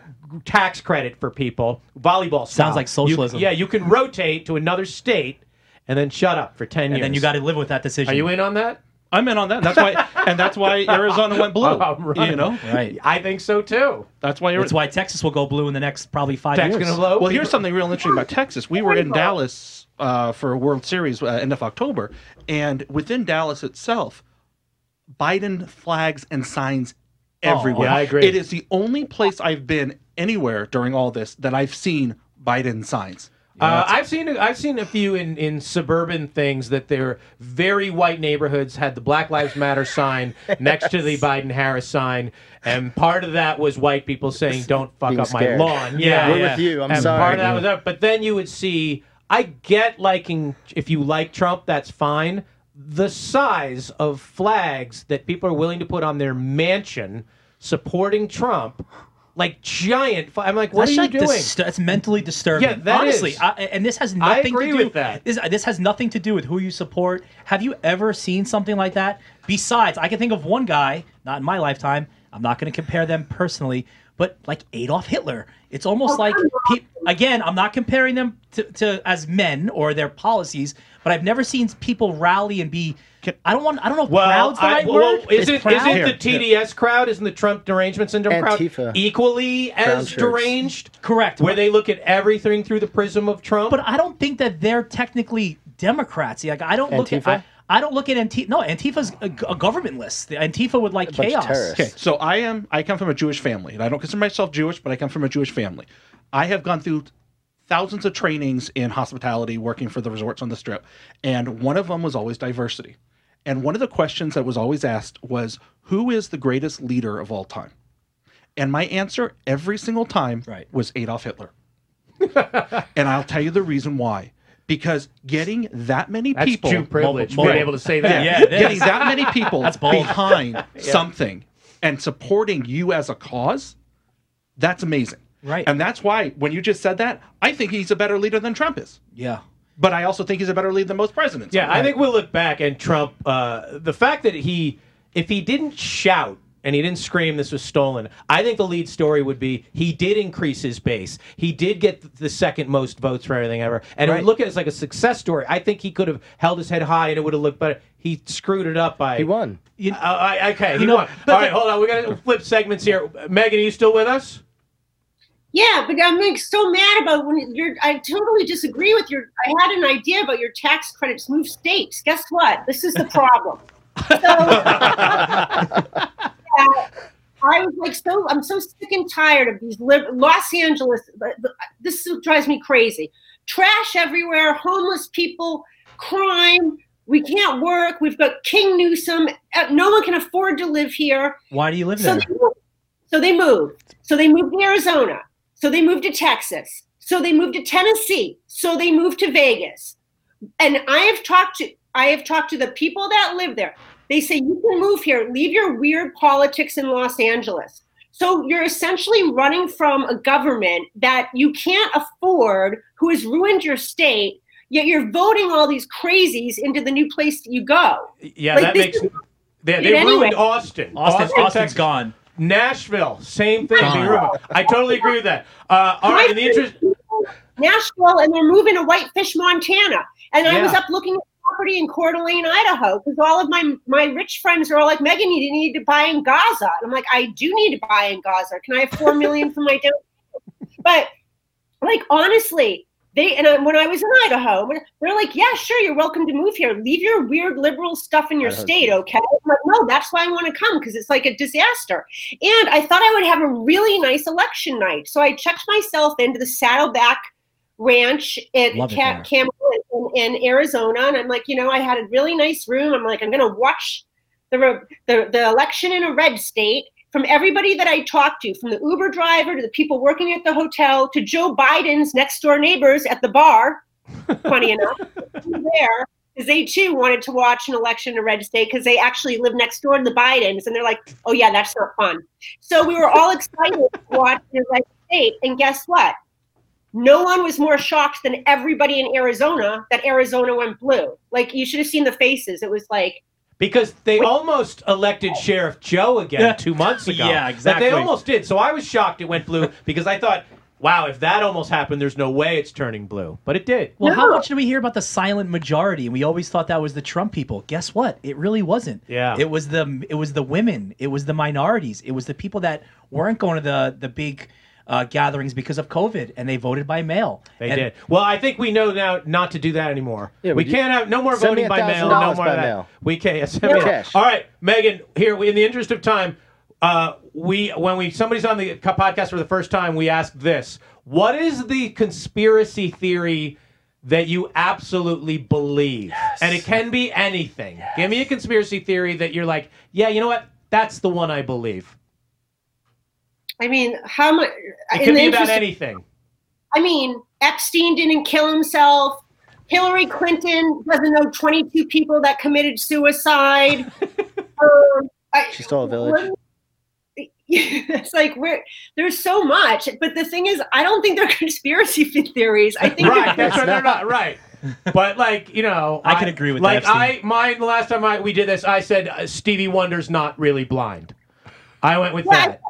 tax credit for people, volleyball style. Sounds like You- socialism. yeah, you can rotate to another state and then shut up for 10 years. and then you got to live with that decision. Are you in on that? I'm in on that. That's why, and that's why Arizona went blue. I'm running. You know, right? I think so too. that's why. That's why Texas will go blue in the next probably five Tax years. going to blow. Well, here's something real interesting about Texas. We were in Dallas uh, for a World Series uh, end of October, and within Dallas itself, Biden flags and signs everywhere. yeah, I agree. It is the only place I've been anywhere during all this that I've seen Biden signs. Uh, I've seen I've seen a few in, in suburban things that they're very white neighborhoods had the Black Lives Matter sign next to the Biden Harris sign, and part of that was white people saying "Don't fuck Being up my lawn." Yeah, We're with you. I'm and sorry. Part of that was that, but then you would see. I get liking if you like Trump, that's fine. The size of flags that people are willing to put on their mansion supporting Trump. Like giant, I'm like, what That's are you like doing? dis- that's mentally disturbing. Yeah, that Honestly, is. I, and this has nothing agree to do with that. This, this has nothing to do with who you support. Have you ever seen something like that? Besides, I can think of one guy, not in my lifetime. I'm not going to compare them personally, but like Adolf Hitler. It's almost oh, like he, again, I'm not comparing them to, to as men or their policies, but I've never seen people rally and be. I don't want. I don't know if Well, proud's the I- right well, word. is Is it proud? isn't the TDS crowd, isn't the Trump derangement syndrome Antifa. crowd equally as shirts. deranged? Correct. Where they look at everything through the prism of Trump. But I don't think that they're technically Democrats. Like I don't look at I, I don't look at Antifa. No, Antifa's a, a government list. The Antifa would like bunch chaos. Okay, so I am. I come from a Jewish family, and I don't consider myself Jewish, but I come from a Jewish family. I have gone through thousands of trainings in hospitality, working for the resorts on the Strip, and one of them was always diversity. And one of the questions that was always asked was, "Who is the greatest leader of all time?" And my answer every single time Right. was Adolf Hitler. and I'll tell you the reason why. Because getting that many That's people Jew privilege. Mo- being able to say that. Yeah, it is. getting that many people That's bold. behind something and supporting you as a cause, that's amazing. Right. And that's why when you just said that, I think he's a better leader than Trump is. Yeah. But I also think he's a better leader than most presidents. Yeah, I think we'll look back and Trump, uh, the fact that he, if he didn't shout and he didn't scream this was stolen, I think the lead story would be he did increase his base. He did get the second most votes for everything ever. And it Right. would look at it as like a success story. I think he could have held his head high and it would have looked better. He screwed it up by. He won. You, Uh, I, okay, he know, won. but All right, the- hold on. We got to flip segments here. Megan, are you still with us? Yeah, but I'm like so mad about when you're. I totally disagree with your. I had an idea about your tax credits move states. Guess what? This is the problem. So, yeah, I was like, so I'm so sick and tired of these Los Angeles. This drives me crazy. Trash everywhere, homeless people, crime. We can't work. We've got King Newsom. Uh, No one can afford to live here. Why do you live So there? they, moved. so they moved. So they moved to Arizona. So they moved to Texas. So they moved to Tennessee. So they moved to Vegas. And I have talked to I have talked to the people that live there. They say you can move here, leave your weird politics in Los Angeles. So you're essentially running from a government that you can't afford, who has ruined your state. Yet you're voting all these crazies into the new place that you go. Yeah, Like, that makes. is- They, they Anyway. ruined Austin. Austin, Austin's Texas. gone. Nashville, same thing. Gone. I totally agree with that. Uh, all right, in the interest. Nashville and they're moving to Whitefish, Montana. And I was up looking at property in Coeur d'Alene, Idaho, because all of my my rich friends are all like, Megan, you need to buy in Gaza. And I'm like, I do need to buy in Gaza. Can I have four million for my down? But like honestly, they and I, when I was in Idaho, they're like, yeah, sure, you're welcome to move here. Leave your weird liberal stuff in your state, okay? I'm like, no, that's why I want to come because it's like a disaster. And I thought I would have a really nice election night, so I checked myself into the Saddleback Ranch at Ca-. Camel in, in Arizona, and I'm like, you know, I had a really nice room. I'm like, I'm gonna watch the re- the, the election in a red state from everybody that I talked to, from the Uber driver to the people working at the hotel to Joe Biden's next door neighbors at the bar. Funny enough, there because they too wanted to watch an election in a red state because they actually live next door to the Bidens, and they're like, "Oh yeah, that's not fun." So we were all excited to watch the red state, and guess what? No one was more shocked than everybody in Arizona that Arizona went blue. Like you should have seen the faces. It was like, Because they almost elected Sheriff Joe again Yeah. two months ago. Yeah, But exactly. they almost did. So I was shocked it went blue because I thought, wow, if that almost happened, there's no way it's turning blue. But it did. Well, how much did we hear about the silent majority? And we always thought that was the Trump people. Guess what? It really wasn't. Yeah. It was the it was the women. It was the minorities. It was the people that weren't going to the the big uh, gatherings because of COVID, and they voted by mail. They And- did. Well, I think we know now not to do that anymore. Yeah, we can't have no more voting by mail. No $1,000 more by of that. mail. We can't. yeah, send me. Cash. All right, Megan. Here, we, in the interest of time, uh, we when we somebody's on the podcast for the first time, we ask this: What is the conspiracy theory? That you absolutely believe, and it can be anything. Give me a conspiracy theory that you're like, yeah, you know what? That's the one I believe. I mean, how much? It could be about anything. I mean, Epstein didn't kill himself. Hillary Clinton doesn't know 22 people that committed suicide. um, I- She stole a village. it's like we're there's so much, but the thing is, I don't think they're conspiracy theories. I think right. they're That's right. They're not right. But like you know, I can agree with like Epstein. I mine the last time I we did this, I said uh, Stevie Wonder's not really blind. I went with Yeah, that.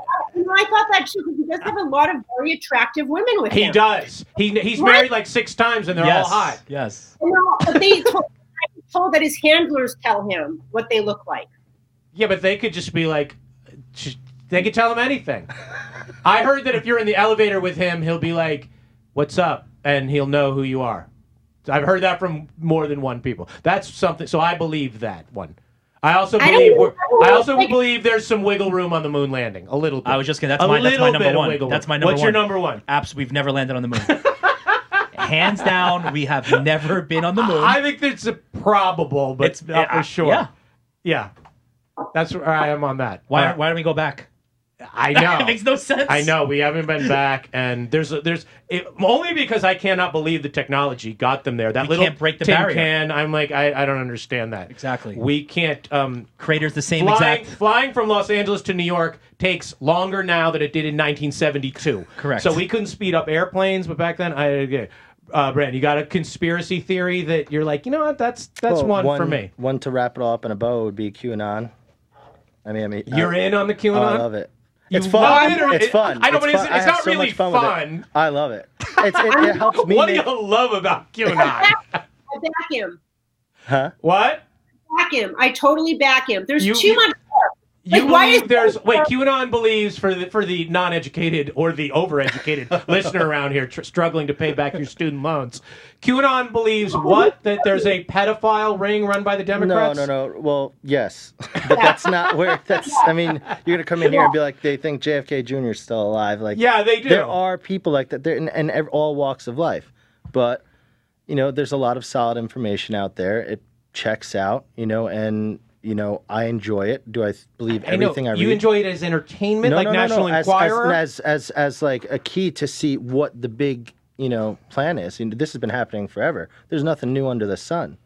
You know, I thought that too because he does have a lot of very attractive women with He him. He does. He he's What? married like six times and they're yes, all hot. Yes. You know, but they told, I was told that his handlers tell him what they look like. Yeah, but they could just be like, they could tell him anything. I heard that if you're in the elevator with him, he'll be like, "What's up?" and he'll know who you are. I've heard that from more than one people. That's something. So I believe that one. I also I don't believe. know- we're, I I also like- believe there's some wiggle room on the moon landing. A little bit. I was just gonna. That's a my. That's my little number of one. wiggle That's my number one. What's one. your number one? Apps. We've never landed on the moon. Hands down, we have never been on the moon. I think that's a probable, but It's- not for sure. yeah. Yeah, that's where I am on that. Why, why don't we go back? I know. it makes no sense. I know we haven't been back, and there's there's it, only because I cannot believe the technology got them there. That We little can't break the tin barrier. can. I'm like, I, I don't understand that. Exactly. We can't. Um, Crater's the same flying, exact. flying from Los Angeles to New York takes longer now than it did in 1972. Correct. So we couldn't speed up airplanes, but back then, I okay. Uh, Brandon, you got a conspiracy theory that you're like, you know what? That's that's Well, one, for me. One to wrap it all up in a bow would be QAnon. I mean, I mean, You're I, in on the oh, QAnon. I love it. You It's fun. it or- it's it- fun. I know, but fun. it's- it's not so really much fun. with it. fun. I love it. It's, it, it helps me what do make. you love about QAnon? I back him. Huh? what? Back him. I totally back him. There's You- too you- much. You Like, why believe is- there's wait QAnon believes for the for the non-educated or the overeducated listener around here tr- struggling to pay back your student loans. QAnon believes what that there's a pedophile ring run by the No, Democrats. no, no. No. Well, yes, but that's not where. That's. I mean, you're gonna come in here and be like, they think JFK Jr. is still alive. Like, Yeah, they do. there are people like that. There in, in ev- all walks of life, but you know, there's a lot of solid information out there. It checks out, you know, and you know, I enjoy it. Do I believe I know everything I, read? you enjoy it as entertainment, like National As, Enquirer. as, as as as like a key to see what the big you know plan is. You know, this has been happening forever. There's nothing new under the sun.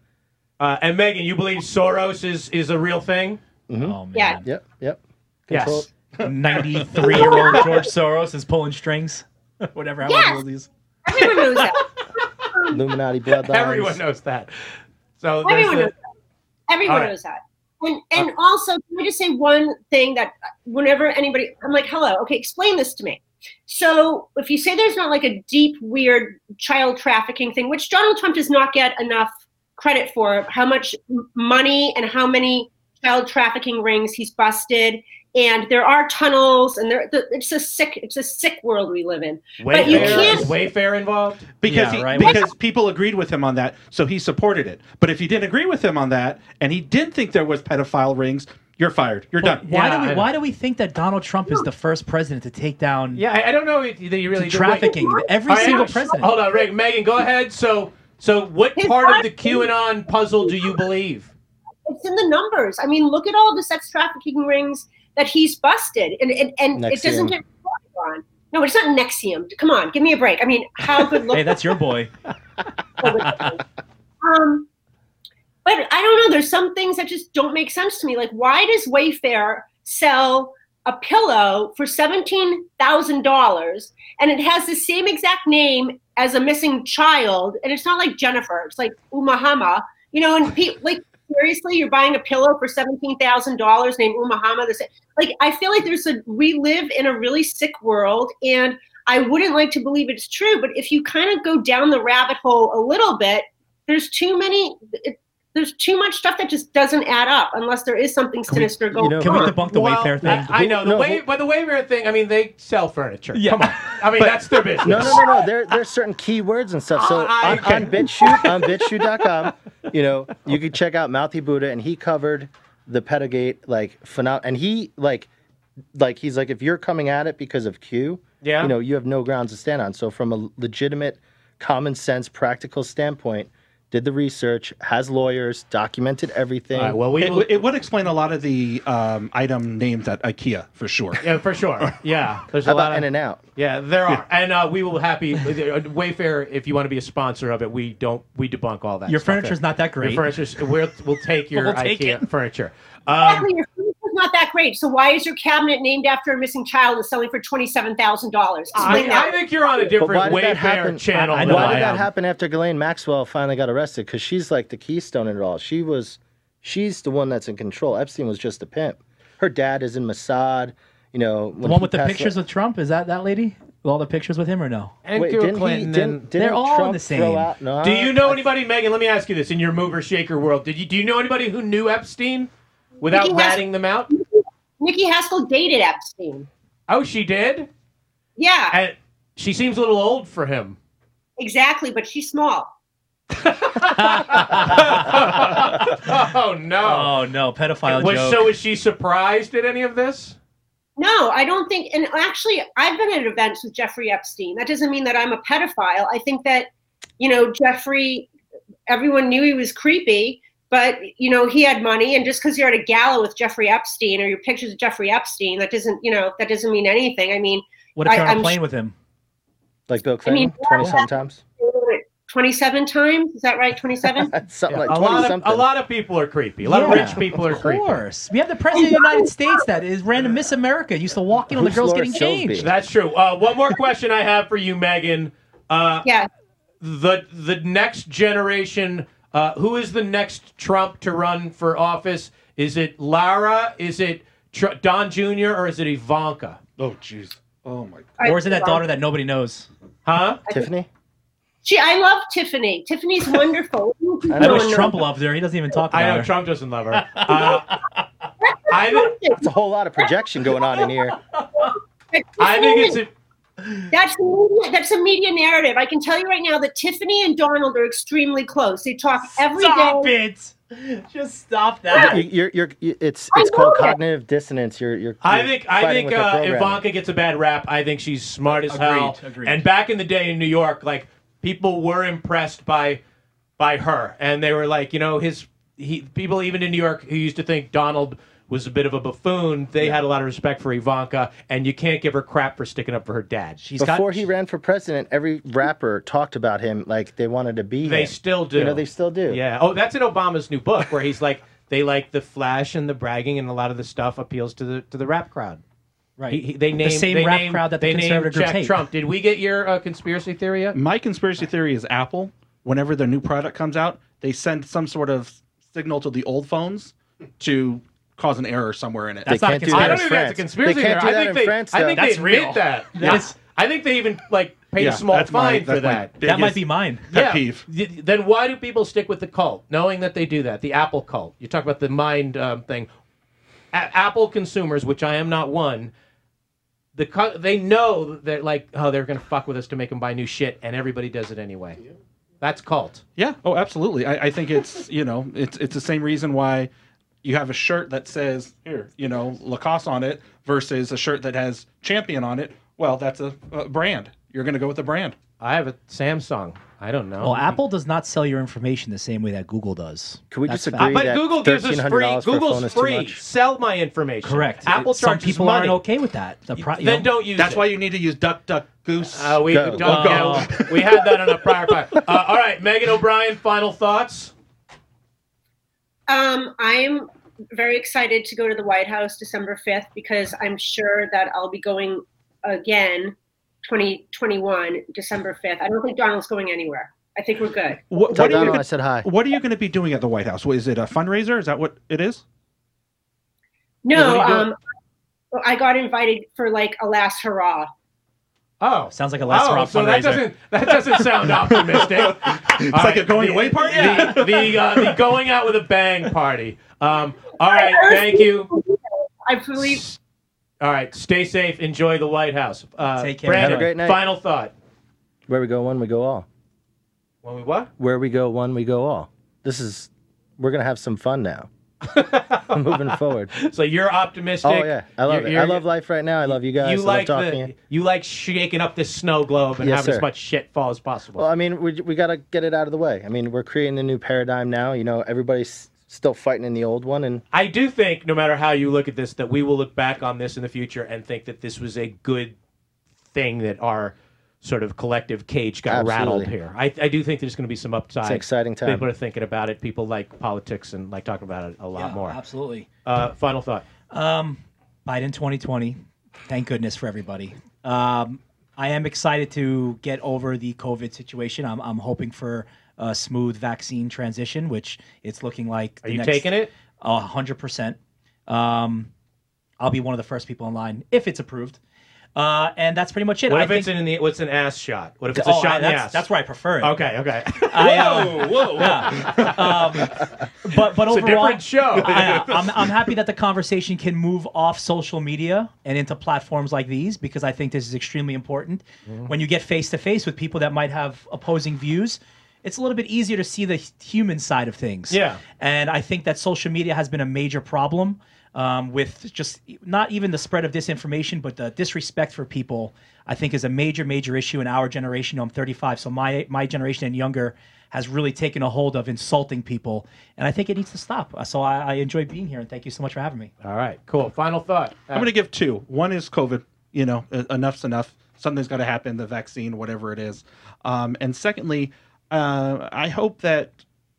uh, and Megan, you believe Soros is is a real thing? Oh man. Yeah. Yep, yep. Yes. 93 year old George Soros is pulling strings. Whatever. Yes. However these. Everyone knows that. Illuminati bloodlines. Everyone knows that. So Everyone the, knows that. Everyone All right. knows that. And uh, and also, can I just say one thing that uh, whenever anybody, I'm like, hello, okay, explain this to me. So if you say there's not like a deep, weird child trafficking thing, which Donald Trump does not get enough credit for, how much money and how many child trafficking rings he's busted, and there are tunnels, and there it's a sick, it's a sick world we live in. But you Wayfair, can't- is Wayfair involved? because Yeah, he, right. because people agreed with him on that, so he supported it. But if you didn't agree with him on that, and he did think there was pedophile rings, you're fired. You're done. Why Yeah, do we why do we think that Donald Trump is the first president to take down Yeah, I, I don't know if that you really to do. trafficking? Wait. Every All right, single sh- president. Hold on, Rick. Megan, go ahead. So, so what His part of the husband- QAnon puzzle do you believe? It's in the numbers. I mean, look at all the sex trafficking rings that he's busted, and and, and it doesn't get reported on. No, it's not NXIVM. Come on, give me a break. I mean, how good look? Hey, that's your boy. um, but I don't know. There's some things that just don't make sense to me. Like, why does Wayfair sell a pillow for seventeen thousand dollars, and it has the same exact name as a missing child, and it's not like Jennifer. It's like Umahama. You know, and pe- like seriously, you're buying a pillow for seventeen thousand dollars named Umahama. This, like, I feel like there's a we live in a really sick world, and I wouldn't like to believe it's true. But if you kind of go down the rabbit hole a little bit, there's too many. It, there's too much stuff that just doesn't add up unless there is something sinister going know, Can we debunk the Well, Wayfair thing? I, I know the No, way, but the Wayfair thing. I mean, they sell furniture. Yeah. Come on. I mean, that's their business. No, no, no, no. There, there's certain keywords and stuff. So I- on, okay. on BitChute, on BitChute.com, you know, you could check out Mouthy Buddha, and he covered the Pedagate like phenom- and he like, like he's like, if you're coming at it because of Q, Yeah. you know, you have no grounds to stand on. So from a legitimate, common sense, practical standpoint, did the research, has lawyers, documented everything. All right, well, we It, will, it would explain a lot of the um, item names at IKEA for sure. yeah, for sure. Yeah, there's How a lot of In and Out? yeah, there are, and uh, we will happy Wayfair if you want to be a sponsor of it. We don't we debunk all that. Your stuff. furniture's not that Your great. furniture's we'll, we'll take your We'll take IKEA it. furniture. Um, your food is not that great. So why is your cabinet named after a missing child and selling for twenty seven thousand dollars? I, I think you're on a different did that Wayfair happen? channel. I- I Why did that happen after Ghislaine Maxwell finally got arrested? Because she's like the keystone in it all. She was, she's the one that's in control. Epstein was just a pimp. Her dad is in Mossad. You know, The one with the pictures with Trump is that that lady? With all the pictures with him or no? And Wait, didn't Clinton. he? Didn't, didn't They're all Trump the same. Out, no, do you know anybody, Megan? Let me ask you this: in your mover shaker world, did you do you know anybody who knew Epstein without Nikki Has- ratting them out? Nikki Haskell dated Epstein. Oh, she did. Yeah, And she seems a little old for him. exactly. But she's small. oh no! Oh no, pedophile was, joke. so is she surprised at any of this? No, I don't think. And actually, I've been at events with Jeffrey Epstein. That doesn't mean that I'm a pedophile. I think that, you know, Jeffrey, everyone knew he was creepy, but you know he had money, and just because you're at a gala with Jeffrey Epstein or your pictures of Jeffrey Epstein, that doesn't you know that doesn't mean anything. I mean, What if I- you're on a I'm plane sh- with him? Like Bill I mean, Clinton, twenty something times. 27 times, is that right? 27. Something like a twenty lot of something. a lot of people are creepy. A lot Yeah, of rich people are creepy Of creepy. course. We have the president of the United States that is random Miss America. Used to walk in on the girls Laura getting Silsby? changed. That's true. Uh, one more question I have for you, Megan. Uh, yeah. the the next generation. Uh, who is the next Trump to run for office? Is it Lara? Is it Tr- Don Jr. or is it Ivanka? Oh, jeez. Oh my. God. Or is it that daughter that nobody knows? Huh? Tiffany. She, I love Tiffany. Tiffany's wonderful. I I know know it's Trump loves her. He doesn't even talk about her. I know her. Trump doesn't love her. Uh, I think It's a whole lot of projection going on in here. I think it's a, That's media, that's a media narrative. I can tell you right now that Tiffany and Donald are extremely close. They talk every day. Stop it! Just stop that. You- You're, you're, you it's it's called it. cognitive dissonance. You're, you're. I you're think I fighting think uh. Ivanka gets a bad rap. I think she's smart as Agreed, hell. agreed. And back in the day in New York, like people were impressed by by her, and they were like, you know, his he people even in New York who used to think Donald was a bit of a buffoon. They had a lot of respect for Ivanka, and you can't give her crap for sticking up for her dad. She's Before got, he ran for president, every rapper talked about him like they wanted to be They him. still do. You know, they still do. Yeah. Oh, that's in Obama's new book where he's like, they like the flash and the bragging, and a lot of the stuff appeals to the to the rap crowd. right. He, he, they named the same they rap named- crowd that the they conservative group Jack hate. Trump. Did we get your uh, conspiracy theory yet? My conspiracy theory is Apple. Whenever their new product comes out, they send some sort of signal to the old phones to cause an error somewhere in it. That's They not a can't do that I don't think that's a conspiracy They can't theory. do I that think in they, France, I think That's they admit real. that. That is- I think they even like pay Yeah, a small that's my- fine for that's my that. that might be mine. Pet peeve. Y- Then why do people stick with the cult, knowing that they do that? The Apple cult. You talk about the mind um, thing. A- Apple consumers, which I am not one, the co- they know that like oh they're gonna fuck with us to make them buy new shit, and everybody does it anyway. That's cult. Yeah. Oh, absolutely. I, I think it's you know it's it's the same reason why you have a shirt that says here you know Lacoste on it versus a shirt that has Champion on it. Well, that's a, a brand. You're going to go with the brand. I have a Samsung. I don't know. Well, Apple does not sell your information the same way that Google does. Can we That's just fact. agree but that Google gives us $1,300 free. for a phone Google's is too free. much? Sell my information. Correct. Apple Some charges people money. aren't okay with that. The pro- you Then know, don't use That's it. why you need to use Duck Duck Goose. Uh, we, Go. don't, Go. yeah, we had that on a prior part. Uh, all right, Megan O'Brien, final thoughts. Um, I'm very excited to go to the White House December 5th because I'm sure that I'll be going again 2021 December 5th. I don't think Donald's going anywhere. I think we're good. what, Tell what are you Donald I gonna, said hi. what are you going to be doing at the White House? What, is it a fundraiser? Is that what it is? No, what um, I got invited for like a last hurrah. Oh, Sounds like a last oh, round so that doesn't that doesn't sound optimistic. It's like a going away party. The the, uh, the going out with a bang party. Um, all right, thank you. I believe All right, stay safe. Enjoy the White House. Uh, Take care. Brandon, Have a great night. Final thought. Where we go one, we go all. When we what? Where we go one, we go all. This is. We're gonna have some fun now. Moving forward. So you're optimistic. Oh yeah, I love You're- it. I love life right now. I love you guys. You I like the you like shaking up this snow globe and Yes, having as much shit fall as possible. Well, I mean, we we gotta get it out of the way. I mean, we're creating a new paradigm now. You know, everybody's still fighting in the old one, and I do think, no matter how you look at this, that we will look back on this in the future and think that this was a good thing that our sort of collective cage got rattled here. I, I do think there's going to be some upside. it's an exciting time. People are thinking about it. People like politics and like talking about it a lot Yeah, more. Absolutely. Uh, final thought. Um, Biden 2020. Thank goodness for everybody. Um, I am excited to get over the COVID situation. I'm, I'm hoping for a smooth vaccine transition, which it's looking like. Are you taking it? A hundred percent. Um, I'll be one of the first people in line if it's approved. Uh, and that's pretty much it. What I if it's think- in the what's an ass shot? What if it's Oh, a shot I- in the that's, ass? that's where I prefer it. Okay, okay. I, uh, whoa. yeah. Um, but but it's a overall, different show. I, I'm, I'm happy that the conversation can move off social media and into platforms like these because I think this is extremely important. Mm-hmm. When you get face to face with people that might have opposing views, it's a little bit easier to see the human side of things. Yeah. And I think that social media has been a major problem. Um, with just not even the spread of disinformation, but the disrespect for people, I think is a major, major issue in our generation. I'm 35, so my my generation and younger has really taken a hold of insulting people, and I think it needs to stop. Uh, So I, I enjoy being here, and thank you so much for having me. All right, cool. Final thought. I'm going to give two. One is COVID. You know, enough's enough. Something's got to happen. The vaccine, whatever it is. Um, and secondly, uh, I hope that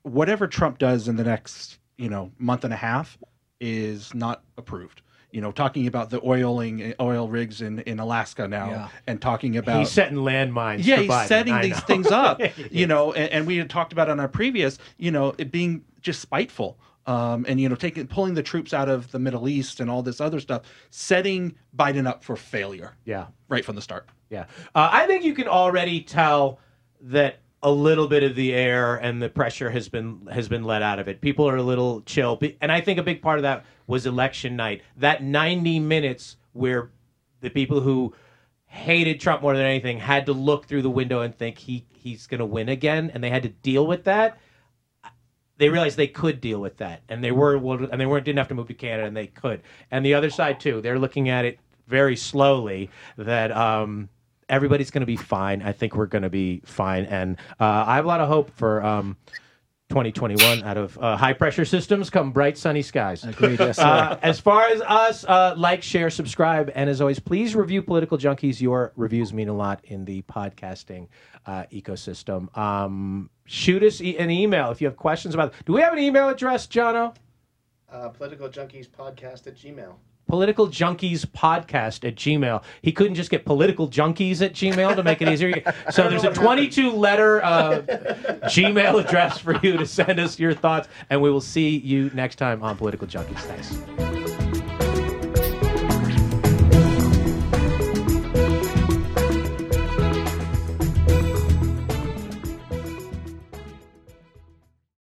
whatever Trump does in the next, you know, month and a half is not approved. You know, talking about the oiling oil rigs in, in Alaska now, Yeah. and talking about he's setting landmines. yeah, he's Biden. setting I these know. things up, you know, and, and we had talked about on our previous, you know, it being just spiteful. Um, and you know, taking pulling the troops out of the Middle East and all this other stuff, setting Biden up for failure yeah. right from the start. Yeah, uh, I think you can already tell that a little bit of the air and the pressure has been has been let out of it. People are a little chill, and I think a big part of that was election night. That ninety minutes where the people who hated Trump more than anything had to look through the window and think he he's going to win again, and they had to deal with that. They realized they could deal with that, and they were and they weren't didn't have to move to Canada, and they could. And the other side too, they're looking at it very slowly. That um, everybody's going to be fine. I think we're going to be fine, and uh, I have a lot of hope for um, 2021 out of uh, high pressure systems come bright sunny skies. Agreed. Yes. Uh, as far as us, uh, like, share, subscribe, and as always, please review Political Junkies. Your reviews mean a lot in the podcasting uh, ecosystem. Um, shoot us e- an email if you have questions about. Do we have an email address, Jono? uh, political junkies podcast at gmail Political Junkies Podcast at Gmail. He couldn't just get Political Junkies at Gmail to make it easier. So there's a 22 letter uh, Gmail address for you to send us your thoughts, and we will see you next time on Political Junkies. Thanks.